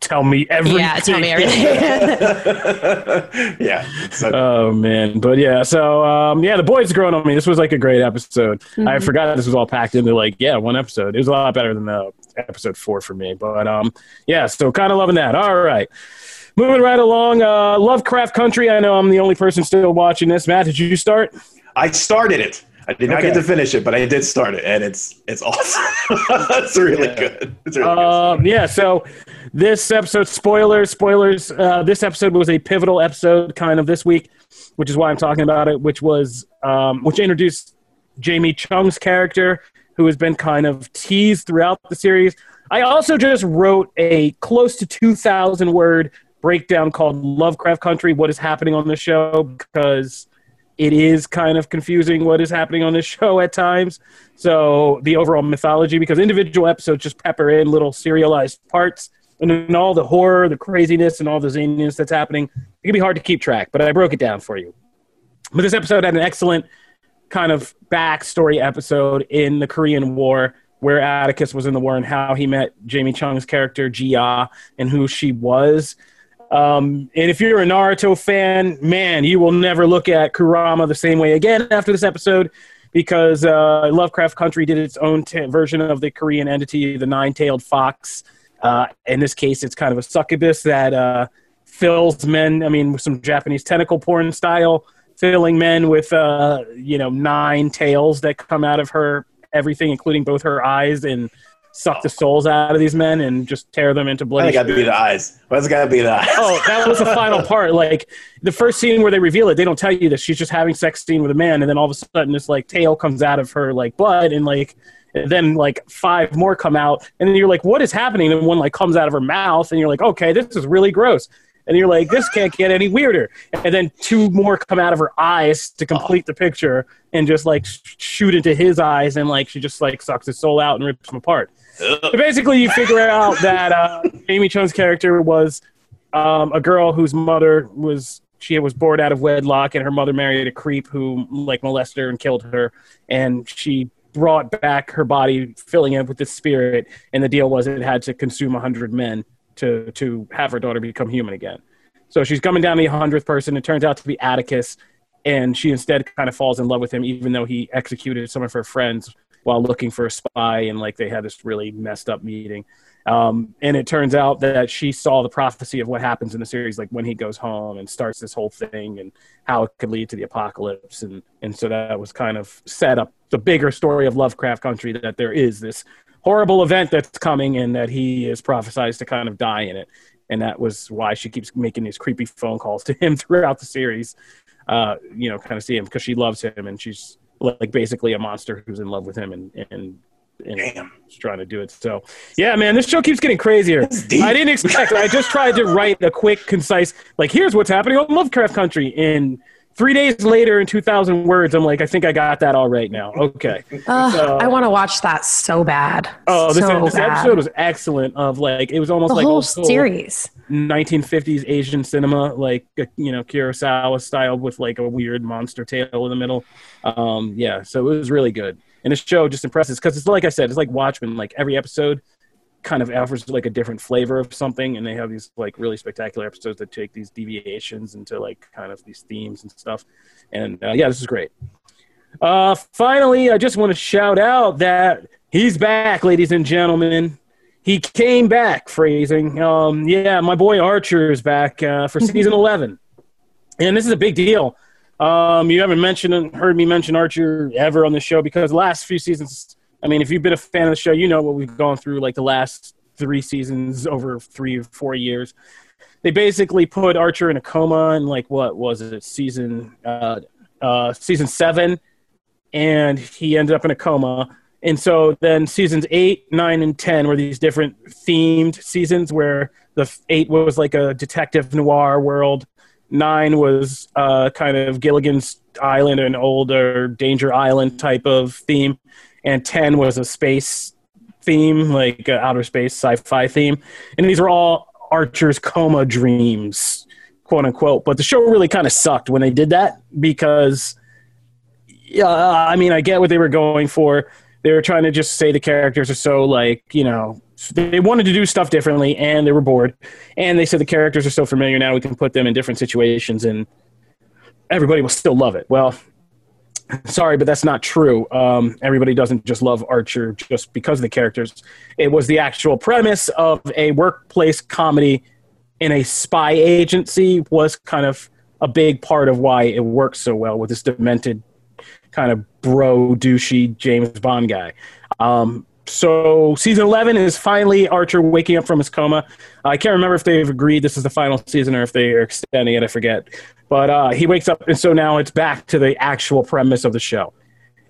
Speaker 2: "Tell me everything."
Speaker 4: Yeah, tell me everything. <laughs>
Speaker 3: yeah. So,
Speaker 2: Oh man, but yeah, so um yeah, the boys growing on me. This was like a great episode. I
Speaker 4: Mm-hmm.
Speaker 2: forgot this was all packed into like yeah one episode. It was a lot better than the episode four for me. But um yeah, so kind of loving that. All right. Moving right along, uh, Lovecraft Country. I know I'm the only person still watching this. Matt, did you start?
Speaker 3: I started it. I did not
Speaker 2: Okay.
Speaker 3: get to finish it, but I did start it, and it's it's awesome. <laughs> it's really good. It's really good.
Speaker 2: Um, yeah, so this episode, spoilers, spoilers. Uh, this episode was a pivotal episode, kind of this week, which is why I'm talking about it. Which was, um, which introduced Jamie Chung's character, who has been kind of teased throughout the series. I also just wrote a close to 2,000 word breakdown called Lovecraft Country: What is happening on the show? Because it is kind of confusing what is happening on this <laughs> show at times. So the overall mythology, because individual episodes just pepper in little serialized parts, and then all the horror, the craziness, and all the zaniness that's happening, it can be hard to keep track. But I broke it down for you. But this episode had an excellent kind of backstory episode in the Korean War, where Atticus was in the war and how he met Jamie Chung's character Jia and who she was. Um, and if you're a Naruto fan, man, you will never look at Kurama the same way again after this episode because uh, Lovecraft Country did its own t- version of the Korean entity, the nine tailed fox. Uh, in this case, it's kind of a succubus that uh, fills men, I mean, with some Japanese tentacle porn style, filling men with, uh, you know, nine tails that come out of her, everything, including both her eyes, and suck the souls out of these men and just tear them into bloody
Speaker 3: it gotta be the eyes? Why's it gotta be the eyes?
Speaker 2: oh, that was the <laughs> final part. Like the first scene where they reveal it, they don't tell you this. She's just having sex scene with a man, and then all of a sudden this like tail comes out of her like butt, and like and then like five more come out, and then you're like, what is happening? And one like comes out of her mouth, and you're like, okay, this is really gross. And you're like, this can't get any weirder. And then two more come out of her eyes to complete the picture, and just like sh- shoot into his eyes, and like she just like sucks his soul out and rips him apart. So basically, you figure out that uh, Jamie Chung's character was um, a girl whose mother was she was born out of wedlock, and her mother married a creep who like molested her and killed her, and she brought back her body, filling it with this spirit. And the deal was it had to consume a hundred men to to have her daughter become human again. So she's coming down the hundredth person. It turns out to be Atticus, and she instead kind of falls in love with him, even though he executed some of her friends while looking for a spy, and like they had this really messed up meeting. Um, and it turns out that she saw the prophecy of what happens in the series, like when he goes home and starts this whole thing, and how it could lead to the apocalypse, and and so that was kind of set up the bigger story of Lovecraft Country that there is this horrible event that's coming and that he is prophesized to kind of die in it. And that was why she keeps making these creepy phone calls to <laughs> him throughout the series. Uh, you know, kind of see him because she loves him and she's like basically a monster who's in love with him and and and
Speaker 3: Damn.
Speaker 2: is trying to do it. So, yeah, man, this show keeps getting crazier. I didn't expect. I just tried to write a quick, concise, like, here's what's happening on Lovecraft Country. In three days later, in 2,000 words, I'm like, I think I got that all right now. Okay.
Speaker 4: Ugh,
Speaker 2: So-
Speaker 4: I want to watch that so bad.
Speaker 2: Oh, this,
Speaker 4: so
Speaker 2: this
Speaker 4: bad.
Speaker 2: episode was excellent. Of like, it was almost
Speaker 4: the
Speaker 2: like
Speaker 4: whole series.
Speaker 2: 1950s Asian cinema, like uh, you know Kurosawa style, with like a weird monster tail in the middle. Um, yeah, so it was really good, and the show just impresses because it's like I said, it's like Watchmen. Like every episode kind of offers like a different flavor of something, and they have these like really spectacular episodes that take these deviations into like kind of these themes and stuff. And uh, yeah, this is great. Uh, finally, I just want to shout out that he's back, ladies and gentlemen. He came back, phrasing. Um, yeah, my boy Archer is back uh, for <laughs> season 11. And this is a big deal. Um, you haven't mentioned, and heard me mention Archer ever on the show because the last few seasons, I mean, if you've been a fan of the show, you know what we've gone through like the last three seasons over three or four years. They basically put Archer in a coma in like, what was it, season, uh, uh, season seven and he ended up in a coma. And so then seasons eight, nine, and ten were these different themed seasons where the eight was like a detective noir world, nine was uh, kind of Gilligan's Island, an older Danger Island type of theme, and ten was a space theme, like uh, outer space sci-fi theme. And these were all Archer's coma dreams, quote unquote. But the show really kind of sucked when they did that because yeah, I mean, I get what they were going for. They were trying to just say the characters are so like, you know, they wanted to do stuff differently and they were bored. And they said the characters are so familiar now we can put them in different situations and everybody will still love it. Well, sorry, but that's not true. Um, everybody doesn't just love Archer just because of the characters. It was the actual premise of a workplace comedy in a spy agency was kind of a big part of why it works so well with this demented kind of bro douchey James Bond guy. Um, so season 11 is finally Archer waking up from his coma. I can't remember if they've agreed this is the final season or if they are extending it. I forget. But uh, he wakes up, and so now it's back to the actual premise of the show.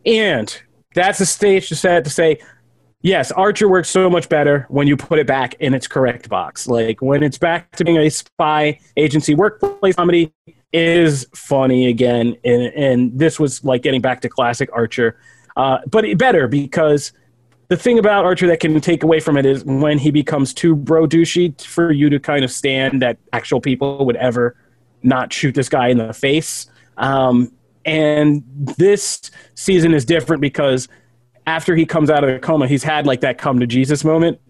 Speaker 2: And that's a stage to set to say, yes, Archer works so much better when you put it back in its correct box. Like when it's back to being a spy agency workplace comedy is funny again, and, and this was like getting back to classic Archer, uh, but better because the thing about Archer that can take away from it is when he becomes too bro douchey for you to kind of stand that actual people would ever not shoot this guy in the face. Um, and this season is different because after he comes out of the coma, he's had like that come to Jesus moment,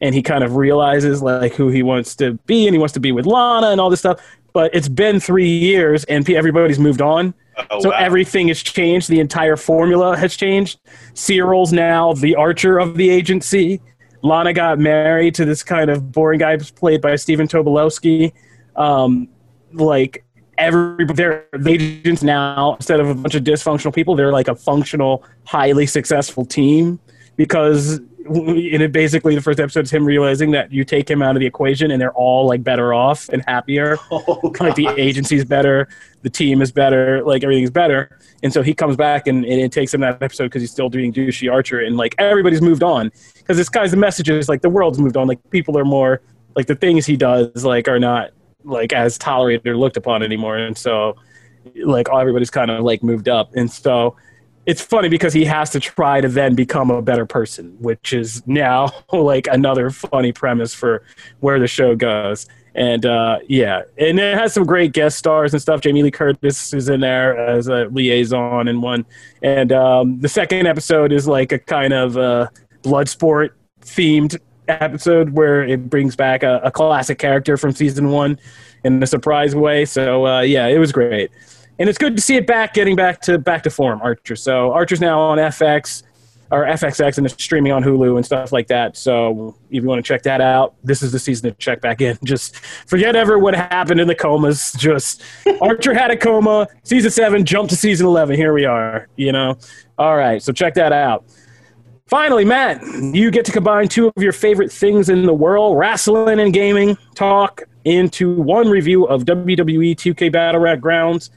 Speaker 2: and he kind of realizes like who he wants to be, and he wants to be with Lana and all this stuff. But it's been three years, and everybody's moved on.
Speaker 3: Oh,
Speaker 2: so
Speaker 3: wow.
Speaker 2: everything has changed. The entire formula has changed. Cyril's now the archer of the agency. Lana got married to this kind of boring guy played by Stephen Tobolowsky. Um, like every they're the agents now instead of a bunch of dysfunctional people, they're like a functional, highly successful team because in it basically the first episode is him realizing that you take him out of the equation and they're all like better off and happier <laughs>
Speaker 3: Oh,
Speaker 2: like the agency's better, the team is better, like everything's better. And so he comes back and, and it takes him that episode because he's still doing douchey Archer and like everybody's moved on because this guy's the message is like the world's moved on. Like people are more like the things he does like are not like as tolerated or looked upon anymore. And so like everybody's kind of like moved up. And so it's funny because he has to try to then become a better person, which is now <laughs> like another funny premise for where the show goes. And uh, yeah, and it has some great guest stars and stuff. Jamie Lee Curtis is in there as a liaison in one. And um, the second episode is like a kind of uh, blood sport themed episode where it brings back a, a classic character from season one in a surprise way. So uh, yeah, it was great and it's good to see it back, getting back to back to form. Archer. So Archer's now on FX. or FXX and it's streaming on Hulu and stuff like that. So if you want to check that out, this is the season to check back in. Just forget ever what happened in the comas. <laughs> Just Archer had a coma. Season seven, jump to season eleven. Here we are. You know. All right. So check that out. Finally, Matt, you get to combine two of your favorite things in the world, wrestling and gaming talk, into one review of WWE 2K Battlegrounds.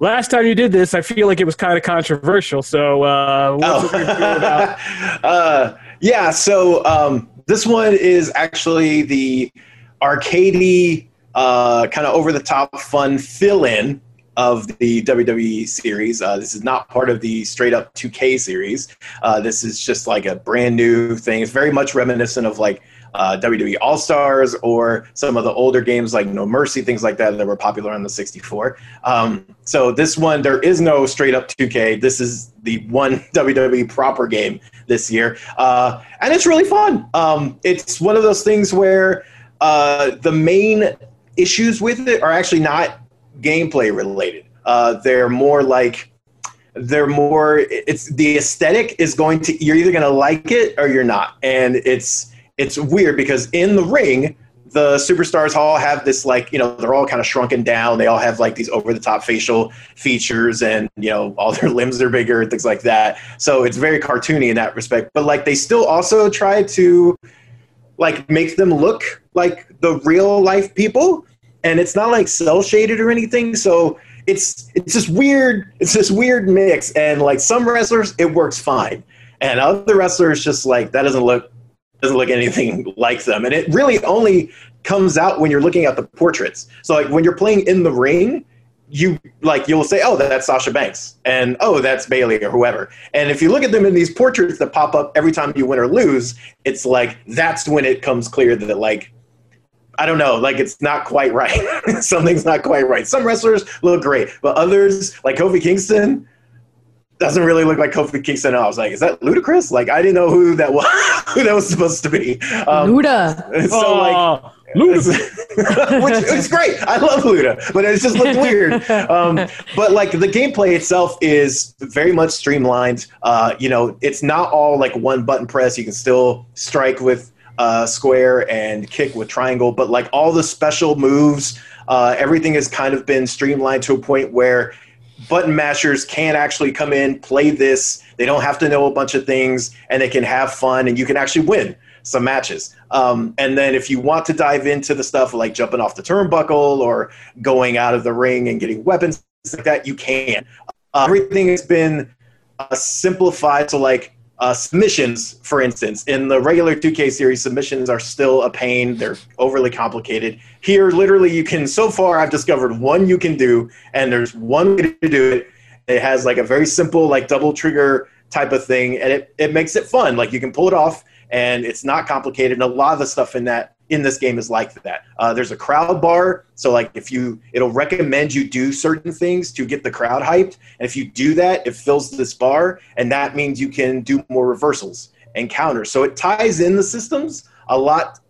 Speaker 2: Last time you did this, I feel like it was kind of controversial. So, uh, what's
Speaker 3: oh. about? <laughs> uh, yeah, so um, this one is actually the arcadey, uh, kind of over the top fun fill in of the WWE series. Uh, this is not part of the straight up 2K series. Uh, this is just like a brand new thing. It's very much reminiscent of like uh, WWE All Stars or some of the older games like No Mercy, things like that that were popular on the 64. Um, so this one, there is no straight up 2K. This is the one <laughs> WWE proper game this year, uh, and it's really fun. Um, it's one of those things where uh, the main issues with it are actually not gameplay related. Uh, they're more like they're more it's the aesthetic is going to you're either going to like it or you're not and it's it's weird because in the ring, the superstars all have this like you know they're all kind of shrunken down. They all have like these over the top facial features, and you know all their <laughs> limbs are bigger and things like that. So it's very cartoony in that respect. But like they still also try to like make them look like the real life people, and it's not like cel shaded or anything. So it's it's just weird. It's this weird mix, and like some wrestlers it works fine, and other wrestlers just like that doesn't look doesn't look anything like them. And it really only comes out when you're looking at the portraits. So like when you're playing in the ring, you like you'll say, "Oh, that's Sasha Banks," and "Oh, that's Bayley or whoever. And if you look at them in these portraits that pop up every time you win or lose, it's like that's when it comes clear that like I don't know, like it's not quite right. <laughs> Something's not quite right. Some wrestlers look great, but others, like Kofi Kingston, doesn't really look like Kofi Kingston. I was like, is that Ludacris? Like, I didn't know who that was. <laughs> who that was supposed to be.
Speaker 4: Um, Luda.
Speaker 3: So like. Luda. <laughs> which is great. I love Luda, but it just looked weird. Um, but like the gameplay itself is very much streamlined. Uh, you know, it's not all like one button press. You can still strike with uh, square and kick with triangle, but like all the special moves, uh, everything has kind of been streamlined to a point where button mashers can actually come in, play this. They don't have to know a bunch of things, and they can have fun, and you can actually win some matches. Um, and then if you want to dive into the stuff like jumping off the turnbuckle or going out of the ring and getting weapons like that, you can. Uh, everything has been uh, simplified to like uh, submissions, for instance, in the regular 2K series, submissions are still a pain. They're overly complicated. Here, literally, you can, so far, I've discovered one you can do, and there's one way to do it. It has like a very simple, like double trigger type of thing, and it, it makes it fun. Like you can pull it off, and it's not complicated. And a lot of the stuff in that in this game is like that. Uh, there's a crowd bar, so like if you, it'll recommend you do certain things to get the crowd hyped, and if you do that, it fills this bar, and that means you can do more reversals and counters. So it ties in the systems a lot.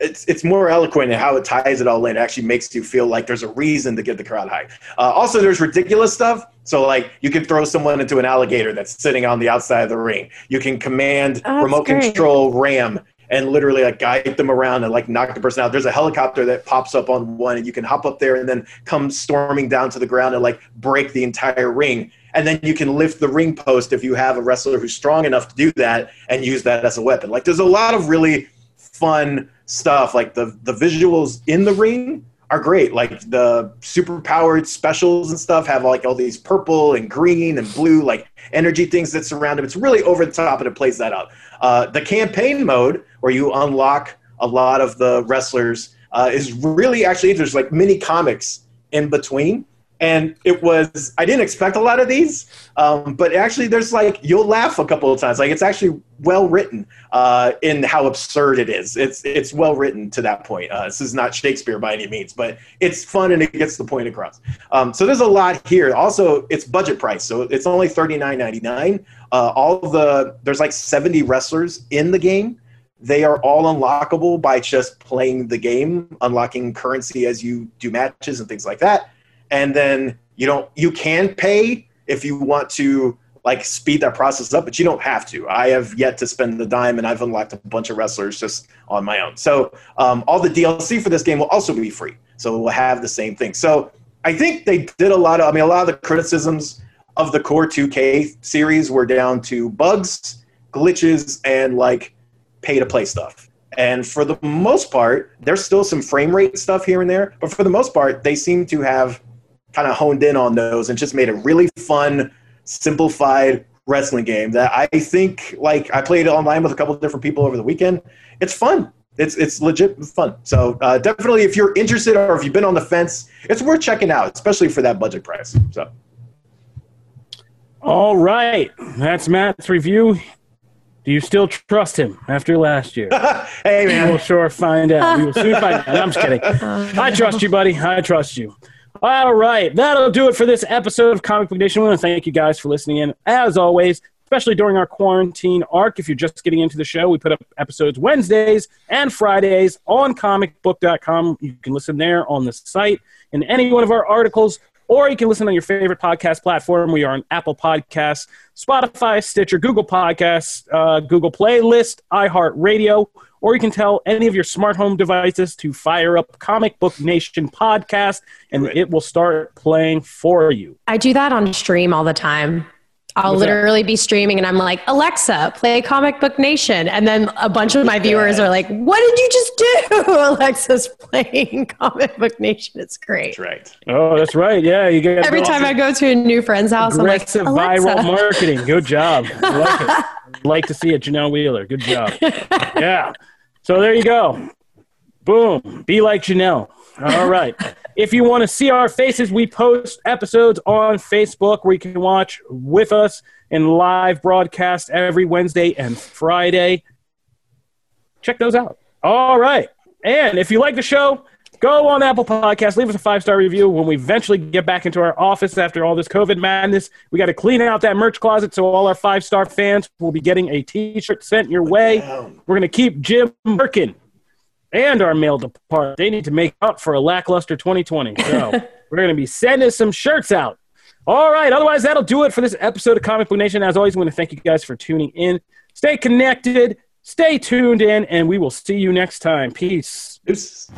Speaker 3: It's it's more eloquent in how it ties it all in. It actually makes you feel like there's a reason to get the crowd hyped. Uh, also, there's ridiculous stuff. So like you can throw someone into an alligator that's sitting on the outside of the ring. You can command
Speaker 4: Oh,
Speaker 3: remote
Speaker 4: great.
Speaker 3: control ram and literally like guide them around and like knock the person out. There's a helicopter that pops up on one and you can hop up there and then come storming down to the ground and like break the entire ring. And then you can lift the ring post if you have a wrestler who's strong enough to do that and use that as a weapon. Like there's a lot of really fun stuff. Like the the visuals in the ring are great. Like the super powered specials and stuff have like all these purple and green and blue like energy things that surround them. It's really over the top and it plays that up. Uh, the campaign mode where you unlock a lot of the wrestlers uh, is really actually there's like mini comics in between. And it was i didn't expect a lot of these um, but actually there's like you'll laugh a couple of times. Like it's actually well written uh, in how absurd it is. It's it's well written to that point. Uh, this is not shakespeare by any means but it's fun and it gets the point across. Um, so there's a lot here. Also it's budget price. So it's only $39.99 uh, all the there's like 70 wrestlers in the game they are all unlockable by just playing the game unlocking currency as you do matches and things like that and then you don't you can pay if you want to like speed that process up, but you don't have to. I have yet to spend the dime, and I've unlocked a bunch of wrestlers just on my own. So um, all the DLC for this game will also be free, so it will have the same thing. So I think they did a lot of. I mean, a lot of the criticisms of the core 2K series were down to bugs, glitches, and like pay to play stuff. And for the most part, there's still some frame rate stuff here and there, but for the most part, they seem to have kind of honed in on those and just made a really fun, simplified wrestling game that I think like I played online with a couple different people over the weekend. It's fun. It's it's legit fun. So uh, definitely, if you're interested or if you've been on the fence, it's worth checking out, especially for that budget price. So.
Speaker 2: All right, that's Matt's review. Do you still trust him after last year? <laughs>
Speaker 3: hey man,
Speaker 2: we'll sure find out. We will soon find out. I'm just kidding. <laughs> I trust you, buddy. I trust you. All right, that'll do it for this episode of Comic Book Nation. I want to thank you guys for listening in. As always, especially during our quarantine arc, if you're just getting into the show, we put up episodes Wednesdays and Fridays on comicbook.com. You can listen there on the site in any one of our articles or you can listen on your favorite podcast platform. We are on Apple Podcasts, Spotify, Stitcher, Google Podcasts, uh, Google Playlist, iHeartRadio, or you can tell any of your smart home devices to fire up Comic Book Nation podcast, and right. it will start playing for you.
Speaker 4: I do that on stream all the time. I'll What's literally that? be streaming and I'm like, Alexa, play Comic Book Nation. And then a bunch of my viewers are like, What did you just do? <laughs> Alexa's playing <laughs> Comic Book Nation. It's great.
Speaker 3: That's right.
Speaker 2: Oh, that's right. Yeah. You get
Speaker 4: every time I go to a new friend's house,
Speaker 2: aggressive
Speaker 4: I'm like,
Speaker 2: viral marketing. Good job. <laughs> I like it. like to see it, Janelle Wheeler. Good job. Yeah. So there you go. Boom. Be like Janelle. All right. if you want to see our faces, we post episodes on Facebook where you can watch with us in live broadcast every Wednesday and Friday. Check those out. All right. And if you like the show, go on Apple Podcasts, leave us a five star review. When we eventually get back into our office after all this COVID madness, we got to clean out that merch closet so all our five star fans will be getting a t shirt sent your way. We're going to keep Jim working and our mail department. They need to make up for a lackluster 2020. So <laughs> we're going to be sending some shirts out. All right. Otherwise, that'll do it for this episode of Comic Book Nation. As always, I want to thank you guys for tuning in. Stay connected, stay tuned in, and we will see you next time. Peace.
Speaker 3: Peace.